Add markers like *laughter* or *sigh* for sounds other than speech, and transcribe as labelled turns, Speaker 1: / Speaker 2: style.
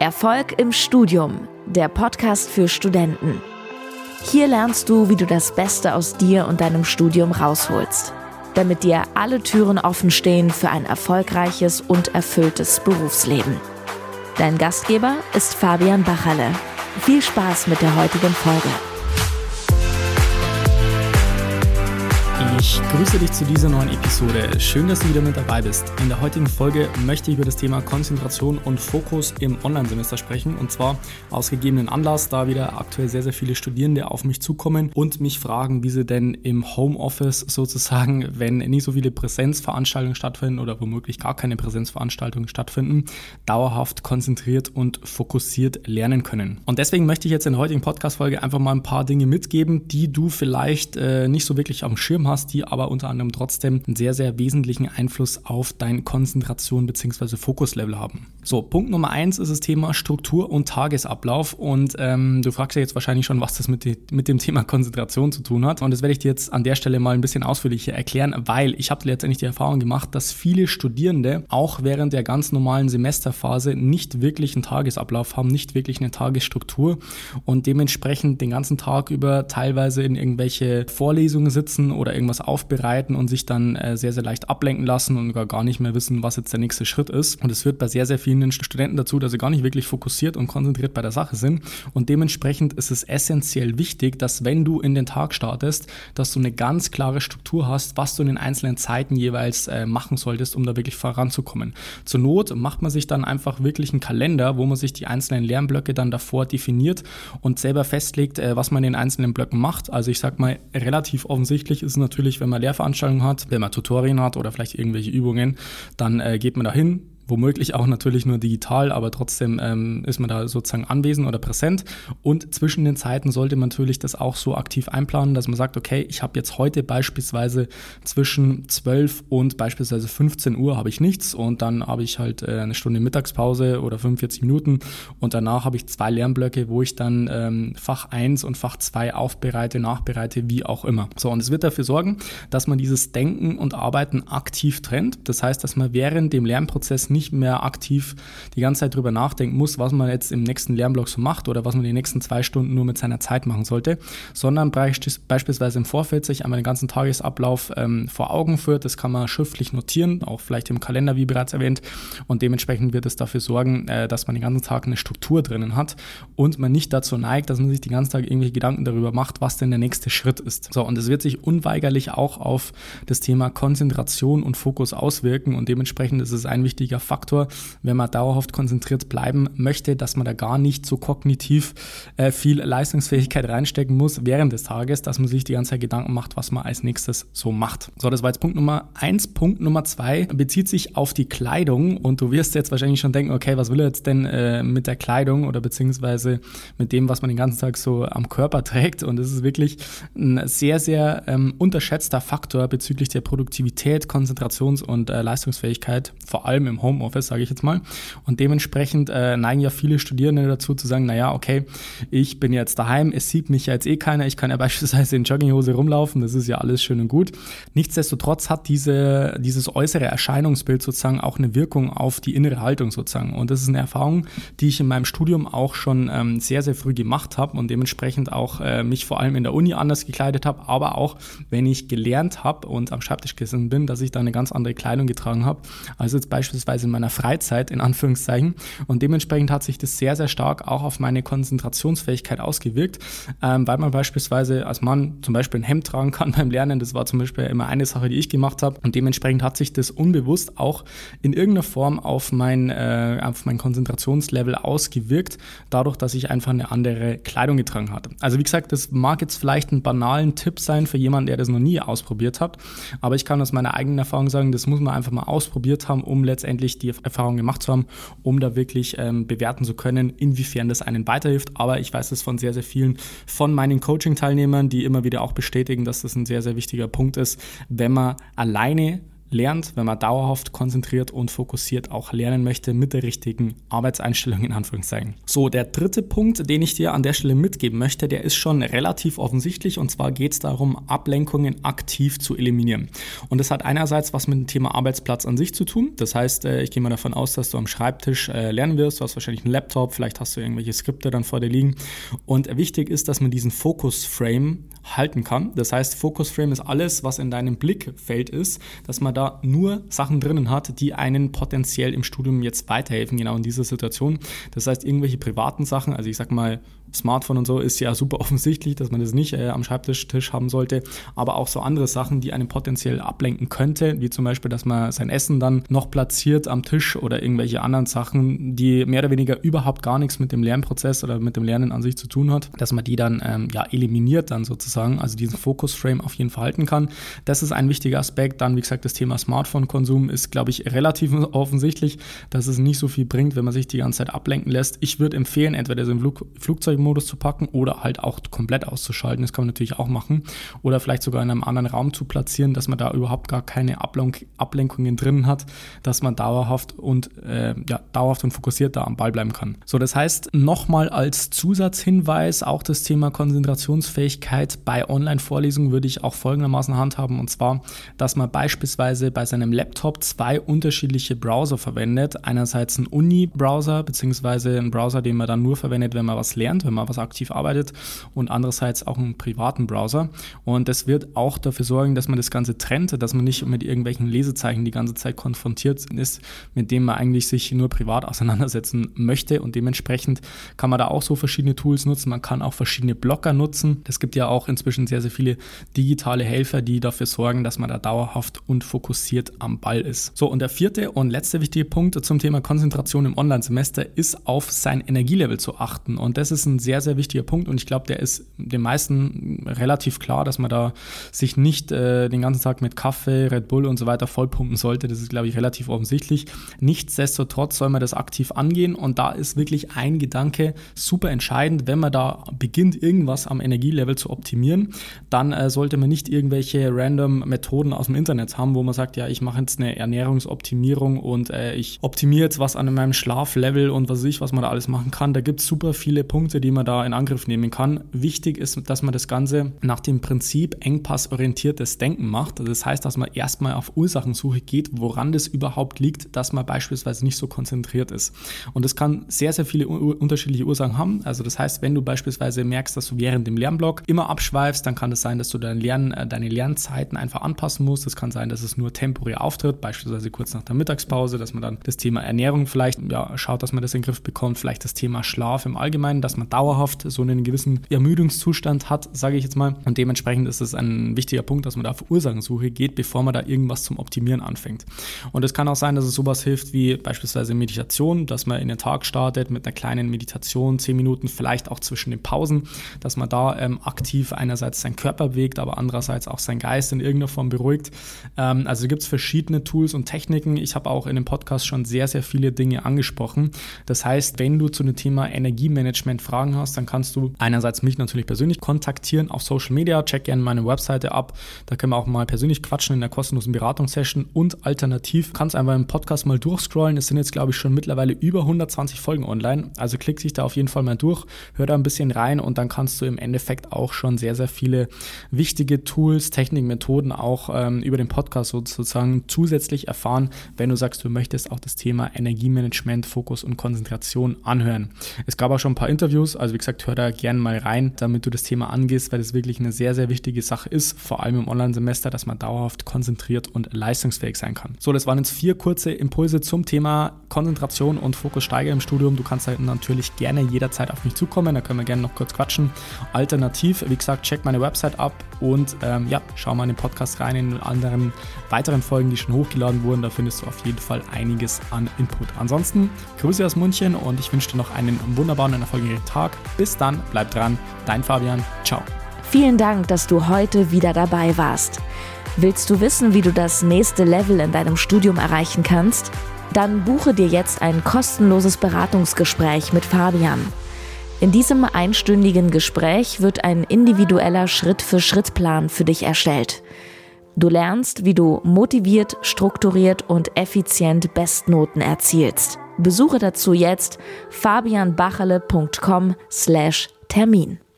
Speaker 1: Erfolg im Studium, der Podcast für Studenten. Hier lernst du, wie du das Beste aus dir und deinem Studium rausholst, damit dir alle Türen offen stehen für ein erfolgreiches und erfülltes Berufsleben. Dein Gastgeber ist Fabian Bachalle. Viel Spaß mit der heutigen Folge.
Speaker 2: Ich grüße dich zu dieser neuen Episode. Schön, dass du wieder mit dabei bist. In der heutigen Folge möchte ich über das Thema Konzentration und Fokus im Online-Semester sprechen. Und zwar aus gegebenen Anlass, da wieder aktuell sehr, sehr viele Studierende auf mich zukommen und mich fragen, wie sie denn im Homeoffice sozusagen, wenn nicht so viele Präsenzveranstaltungen stattfinden oder womöglich gar keine Präsenzveranstaltungen stattfinden, dauerhaft konzentriert und fokussiert lernen können. Und deswegen möchte ich jetzt in der heutigen Podcast-Folge einfach mal ein paar Dinge mitgeben, die du vielleicht äh, nicht so wirklich am Schirm hast die aber unter anderem trotzdem einen sehr, sehr wesentlichen Einfluss auf deine Konzentration bzw. Fokuslevel haben. So, Punkt Nummer eins ist das Thema Struktur und Tagesablauf. Und ähm, du fragst ja jetzt wahrscheinlich schon, was das mit, die, mit dem Thema Konzentration zu tun hat. Und das werde ich dir jetzt an der Stelle mal ein bisschen ausführlicher erklären, weil ich habe letztendlich die Erfahrung gemacht, dass viele Studierende auch während der ganz normalen Semesterphase nicht wirklich einen Tagesablauf haben, nicht wirklich eine Tagesstruktur und dementsprechend den ganzen Tag über teilweise in irgendwelche Vorlesungen sitzen oder irgendwas aufbereiten und sich dann äh, sehr, sehr leicht ablenken lassen und gar, nicht mehr wissen, was jetzt der nächste Schritt ist. Und es führt bei sehr, sehr vielen Studenten dazu, dass sie gar nicht wirklich fokussiert und konzentriert bei der Sache sind. Und dementsprechend ist es essentiell wichtig, dass wenn du in den Tag startest, dass du eine ganz klare Struktur hast, was du in den einzelnen Zeiten jeweils äh, machen solltest, um da wirklich voranzukommen. Zur Not macht man sich dann einfach wirklich einen Kalender, wo man sich die einzelnen Lernblöcke dann davor definiert und selber festlegt, äh, was man in den einzelnen Blöcken macht. Also ich sag mal, relativ offensichtlich ist natürlich natürlich, wenn man Lehrveranstaltungen hat, wenn man Tutorien hat oder vielleicht irgendwelche Übungen, dann äh, geht man da hin, womöglich auch natürlich nur digital, aber trotzdem ähm, ist man da sozusagen anwesend oder präsent. Und zwischen den Zeiten sollte man natürlich das auch so aktiv einplanen, dass man sagt, okay, ich habe jetzt heute beispielsweise zwischen 12 und beispielsweise 15 Uhr habe ich nichts und dann habe ich halt äh, eine Stunde Mittagspause oder 45 Minuten und danach habe ich zwei Lernblöcke, wo ich dann ähm, Fach 1 und Fach 2 aufbereite, nachbereite, wie auch immer. So, und es wird dafür sorgen, dass man dieses Denken und Arbeiten aktiv trennt. Das heißt, dass man während dem Lernprozess nicht nicht mehr aktiv die ganze Zeit drüber nachdenken muss, was man jetzt im nächsten Lernblock so macht oder was man die nächsten zwei Stunden nur mit seiner Zeit machen sollte, sondern beispielsweise im Vorfeld sich einmal den ganzen Tagesablauf ähm, vor Augen führt. Das kann man schriftlich notieren, auch vielleicht im Kalender, wie bereits erwähnt. Und dementsprechend wird es dafür sorgen, äh, dass man den ganzen Tag eine Struktur drinnen hat und man nicht dazu neigt, dass man sich den ganzen Tag irgendwelche Gedanken darüber macht, was denn der nächste Schritt ist. So, und es wird sich unweigerlich auch auf das Thema Konzentration und Fokus auswirken und dementsprechend ist es ein wichtiger Faktor, wenn man dauerhaft konzentriert bleiben möchte, dass man da gar nicht so kognitiv äh, viel Leistungsfähigkeit reinstecken muss während des Tages, dass man sich die ganze Zeit Gedanken macht, was man als nächstes so macht. So, das war jetzt Punkt Nummer eins. Punkt Nummer zwei bezieht sich auf die Kleidung und du wirst jetzt wahrscheinlich schon denken, okay, was will er jetzt denn äh, mit der Kleidung oder beziehungsweise mit dem, was man den ganzen Tag so am Körper trägt und das ist wirklich ein sehr, sehr ähm, unterschätzter Faktor bezüglich der Produktivität, Konzentrations- und äh, Leistungsfähigkeit, vor allem im Home Homeoffice, sage ich jetzt mal. Und dementsprechend äh, neigen ja viele Studierende dazu zu sagen, naja, okay, ich bin jetzt daheim, es sieht mich ja jetzt eh keiner, ich kann ja *laughs* beispielsweise in Jogginghose rumlaufen, das ist ja alles schön und gut. Nichtsdestotrotz hat diese, dieses äußere Erscheinungsbild sozusagen auch eine Wirkung auf die innere Haltung sozusagen. Und das ist eine Erfahrung, die ich in meinem Studium auch schon ähm, sehr, sehr früh gemacht habe und dementsprechend auch äh, mich vor allem in der Uni anders gekleidet habe, aber auch wenn ich gelernt habe und am Schreibtisch gesessen bin, dass ich da eine ganz andere Kleidung getragen habe. Also jetzt beispielsweise in meiner Freizeit, in Anführungszeichen. Und dementsprechend hat sich das sehr, sehr stark auch auf meine Konzentrationsfähigkeit ausgewirkt, ähm, weil man beispielsweise als Mann zum Beispiel ein Hemd tragen kann beim Lernen. Das war zum Beispiel immer eine Sache, die ich gemacht habe. Und dementsprechend hat sich das unbewusst auch in irgendeiner Form auf mein, äh, auf mein Konzentrationslevel ausgewirkt, dadurch, dass ich einfach eine andere Kleidung getragen hatte. Also wie gesagt, das mag jetzt vielleicht ein banalen Tipp sein für jemanden, der das noch nie ausprobiert hat, aber ich kann aus meiner eigenen Erfahrung sagen, das muss man einfach mal ausprobiert haben, um letztendlich die Erfahrung gemacht zu haben, um da wirklich ähm, bewerten zu können, inwiefern das einen weiterhilft. Aber ich weiß es von sehr, sehr vielen von meinen Coaching-Teilnehmern, die immer wieder auch bestätigen, dass das ein sehr, sehr wichtiger Punkt ist, wenn man alleine lernt, wenn man dauerhaft konzentriert und fokussiert auch lernen möchte mit der richtigen Arbeitseinstellung in Anführungszeichen. So, der dritte Punkt, den ich dir an der Stelle mitgeben möchte, der ist schon relativ offensichtlich und zwar geht es darum, Ablenkungen aktiv zu eliminieren. Und das hat einerseits was mit dem Thema Arbeitsplatz an sich zu tun. Das heißt, äh, ich gehe mal davon aus, dass du am Schreibtisch äh, lernen wirst. Du hast wahrscheinlich einen Laptop, vielleicht hast du irgendwelche Skripte dann vor dir liegen. Und wichtig ist, dass man diesen Fokus-Frame halten kann. Das heißt, Focus Frame ist alles, was in deinem Blickfeld ist, dass man da nur Sachen drinnen hat, die einen potenziell im Studium jetzt weiterhelfen, genau in dieser Situation. Das heißt, irgendwelche privaten Sachen, also ich sag mal, Smartphone und so ist ja super *laughs* offensichtlich, dass man das nicht äh, am Schreibtisch haben sollte, aber auch so andere Sachen, die einen potenziell ablenken könnte, wie zum Beispiel, dass man sein Essen dann noch platziert am Tisch oder irgendwelche anderen Sachen, die mehr oder weniger überhaupt gar nichts mit dem Lernprozess oder mit dem Lernen an sich zu tun hat, dass man die dann ähm, ja eliminiert dann sozusagen, also diesen Fokusframe auf jeden Fall halten kann. Das ist ein wichtiger Aspekt. Dann, wie gesagt, das Thema Smartphone-Konsum ist, glaube ich, relativ *laughs* offensichtlich, dass es nicht so viel bringt, wenn man sich die ganze Zeit ablenken lässt. Ich würde empfehlen, entweder so im Flug Flugzeug Flugzeugmodus zu packen oder halt auch komplett auszuschalten. Das kann man natürlich auch machen. Oder vielleicht sogar in einem anderen Raum zu platzieren, dass man da überhaupt gar keine Ablenk Ablenkungen drin hat, dass man dauerhaft und äh, ja, dauerhaft und fokussiert da am Ball bleiben kann. So, das heißt, nochmal als Zusatzhinweis auch das Thema Konzentrationsfähigkeit bei Online-Vorlesungen würde ich auch folgendermaßen handhaben und zwar, dass man beispielsweise bei seinem Laptop zwei unterschiedliche Browser verwendet. Einerseits einen Uni-Browser beziehungsweise einen Browser, den man dann nur verwendet, wenn man was lernt, wenn man was aktiv arbeitet und andererseits auch einen privaten Browser. Und das wird auch dafür sorgen, dass man das Ganze trennt, dass man nicht mit irgendwelchen Lesezeichen die ganze Zeit konfrontiert ist, mit dem man eigentlich sich nur privat *laughs* auseinandersetzen möchte. Und dementsprechend kann man da auch so verschiedene Tools nutzen. Man kann auch verschiedene Blocker nutzen. Es gibt ja auch inzwischen sehr, sehr viele digitale Helfer, die dafür sorgen, dass man da dauerhaft und fokussiert am Ball ist. So, und der vierte und letzte wichtige Punkt zum Thema Konzentration im Online-Semester ist auf sein Energielevel zu achten. Und das ist ein ein sehr, sehr wichtiger Punkt und ich glaube, der ist den meisten relativ klar, dass man da sich nicht äh, den ganzen Tag mit Kaffee, Red Bull und so weiter vollpumpen sollte. Das ist, glaube ich, relativ offensichtlich. Nichtsdestotrotz soll man das aktiv angehen und da ist wirklich ein Gedanke super entscheidend. Wenn man da beginnt, irgendwas am Energielevel zu optimieren, dann äh, sollte man nicht irgendwelche random Methoden aus dem Internet haben, wo man sagt, ja, ich mache jetzt eine Ernährungsoptimierung und äh, ich optimiere jetzt was an meinem Schlaflevel und was weiß ich, was man da alles machen kann. Da gibt es super viele Punkte, die die man da in Angriff nehmen kann. Wichtig ist, dass man das Ganze nach dem Prinzip engpassorientiertes Denken macht. Das heißt, dass man erstmal auf Ursachensuche geht, woran das überhaupt liegt, dass man beispielsweise nicht so konzentriert ist. Und das kann sehr, sehr viele unterschiedliche Ursachen haben. Also das heißt, wenn du beispielsweise merkst, dass du während dem Lernblock immer abschweifst, dann kann es das sein, dass du deine, Lern äh, deine Lernzeiten einfach anpassen musst. Es kann sein, dass es nur temporär auftritt, beispielsweise kurz nach der Mittagspause, dass man dann das Thema Ernährung vielleicht ja, schaut, dass man das in den Griff bekommt, vielleicht das Thema Schlaf im Allgemeinen, dass man dauerhaft so einen gewissen Ermüdungszustand hat, sage ich jetzt mal. Und dementsprechend ist es ein wichtiger Punkt, dass man da auf Ursachensuche geht, bevor man da irgendwas zum Optimieren anfängt. Und es kann auch sein, dass es sowas hilft wie beispielsweise Meditation, dass man in den Tag startet mit einer kleinen Meditation, zehn Minuten, vielleicht auch zwischen den Pausen, dass man da ähm, aktiv einerseits seinen Körper bewegt, aber andererseits auch seinen Geist in irgendeiner Form beruhigt. Ähm, also gibt es verschiedene Tools und Techniken. Ich habe auch in dem Podcast schon sehr, sehr viele Dinge angesprochen. Das heißt, wenn du zu dem Thema Energiemanagement Fragen Fragen hast, dann kannst du einerseits mich natürlich persönlich kontaktieren auf Social Media. Check gerne meine Webseite ab. Da können wir auch mal persönlich quatschen in der kostenlosen Beratungssession. Und alternativ kannst du einfach im Podcast mal durchscrollen. Es sind jetzt, glaube ich, schon mittlerweile über 120 Folgen online. Also klick dich da auf jeden Fall mal durch, hör da ein bisschen rein und dann kannst du im Endeffekt auch schon sehr, sehr viele wichtige Tools, Techniken, Methoden auch ähm, über den Podcast sozusagen zusätzlich erfahren, wenn du sagst, du möchtest auch das Thema Energiemanagement, Fokus und Konzentration anhören. Es gab auch schon ein paar Interviews, also wie gesagt, hör da gerne mal rein, damit du das Thema angehst, weil das wirklich eine sehr, sehr wichtige Sache ist, vor allem im Online-Semester, dass man dauerhaft konzentriert und leistungsfähig sein kann. So, das waren jetzt vier kurze Impulse zum Thema Konzentration und Fokus steigern im Studium. Du kannst halt natürlich gerne jederzeit auf mich zukommen, da können wir gerne noch kurz quatschen. Alternativ, wie gesagt, check meine Website ab und ähm, ja, schau mal in den Podcast rein, in anderen weiteren Folgen, die schon hochgeladen wurden. Da findest du auf jeden Fall einiges an Input. Ansonsten, Grüße aus München und ich wünsche dir noch einen wunderbaren und erfolgreichen Tag. Tag. Bis dann, bleib dran. Dein Fabian. Ciao.
Speaker 1: Vielen Dank, dass du heute wieder dabei warst. Willst du wissen, wie du das nächste Level in deinem Studium erreichen kannst? Dann buche dir jetzt ein kostenloses Beratungsgespräch mit Fabian. In diesem einstündigen Gespräch wird ein individueller Schritt-für-Schritt-Plan für dich erstellt. Du lernst, wie du motiviert, strukturiert und effizient Bestnoten erzielst. Besuche dazu jetzt fabianbachele.com/termin.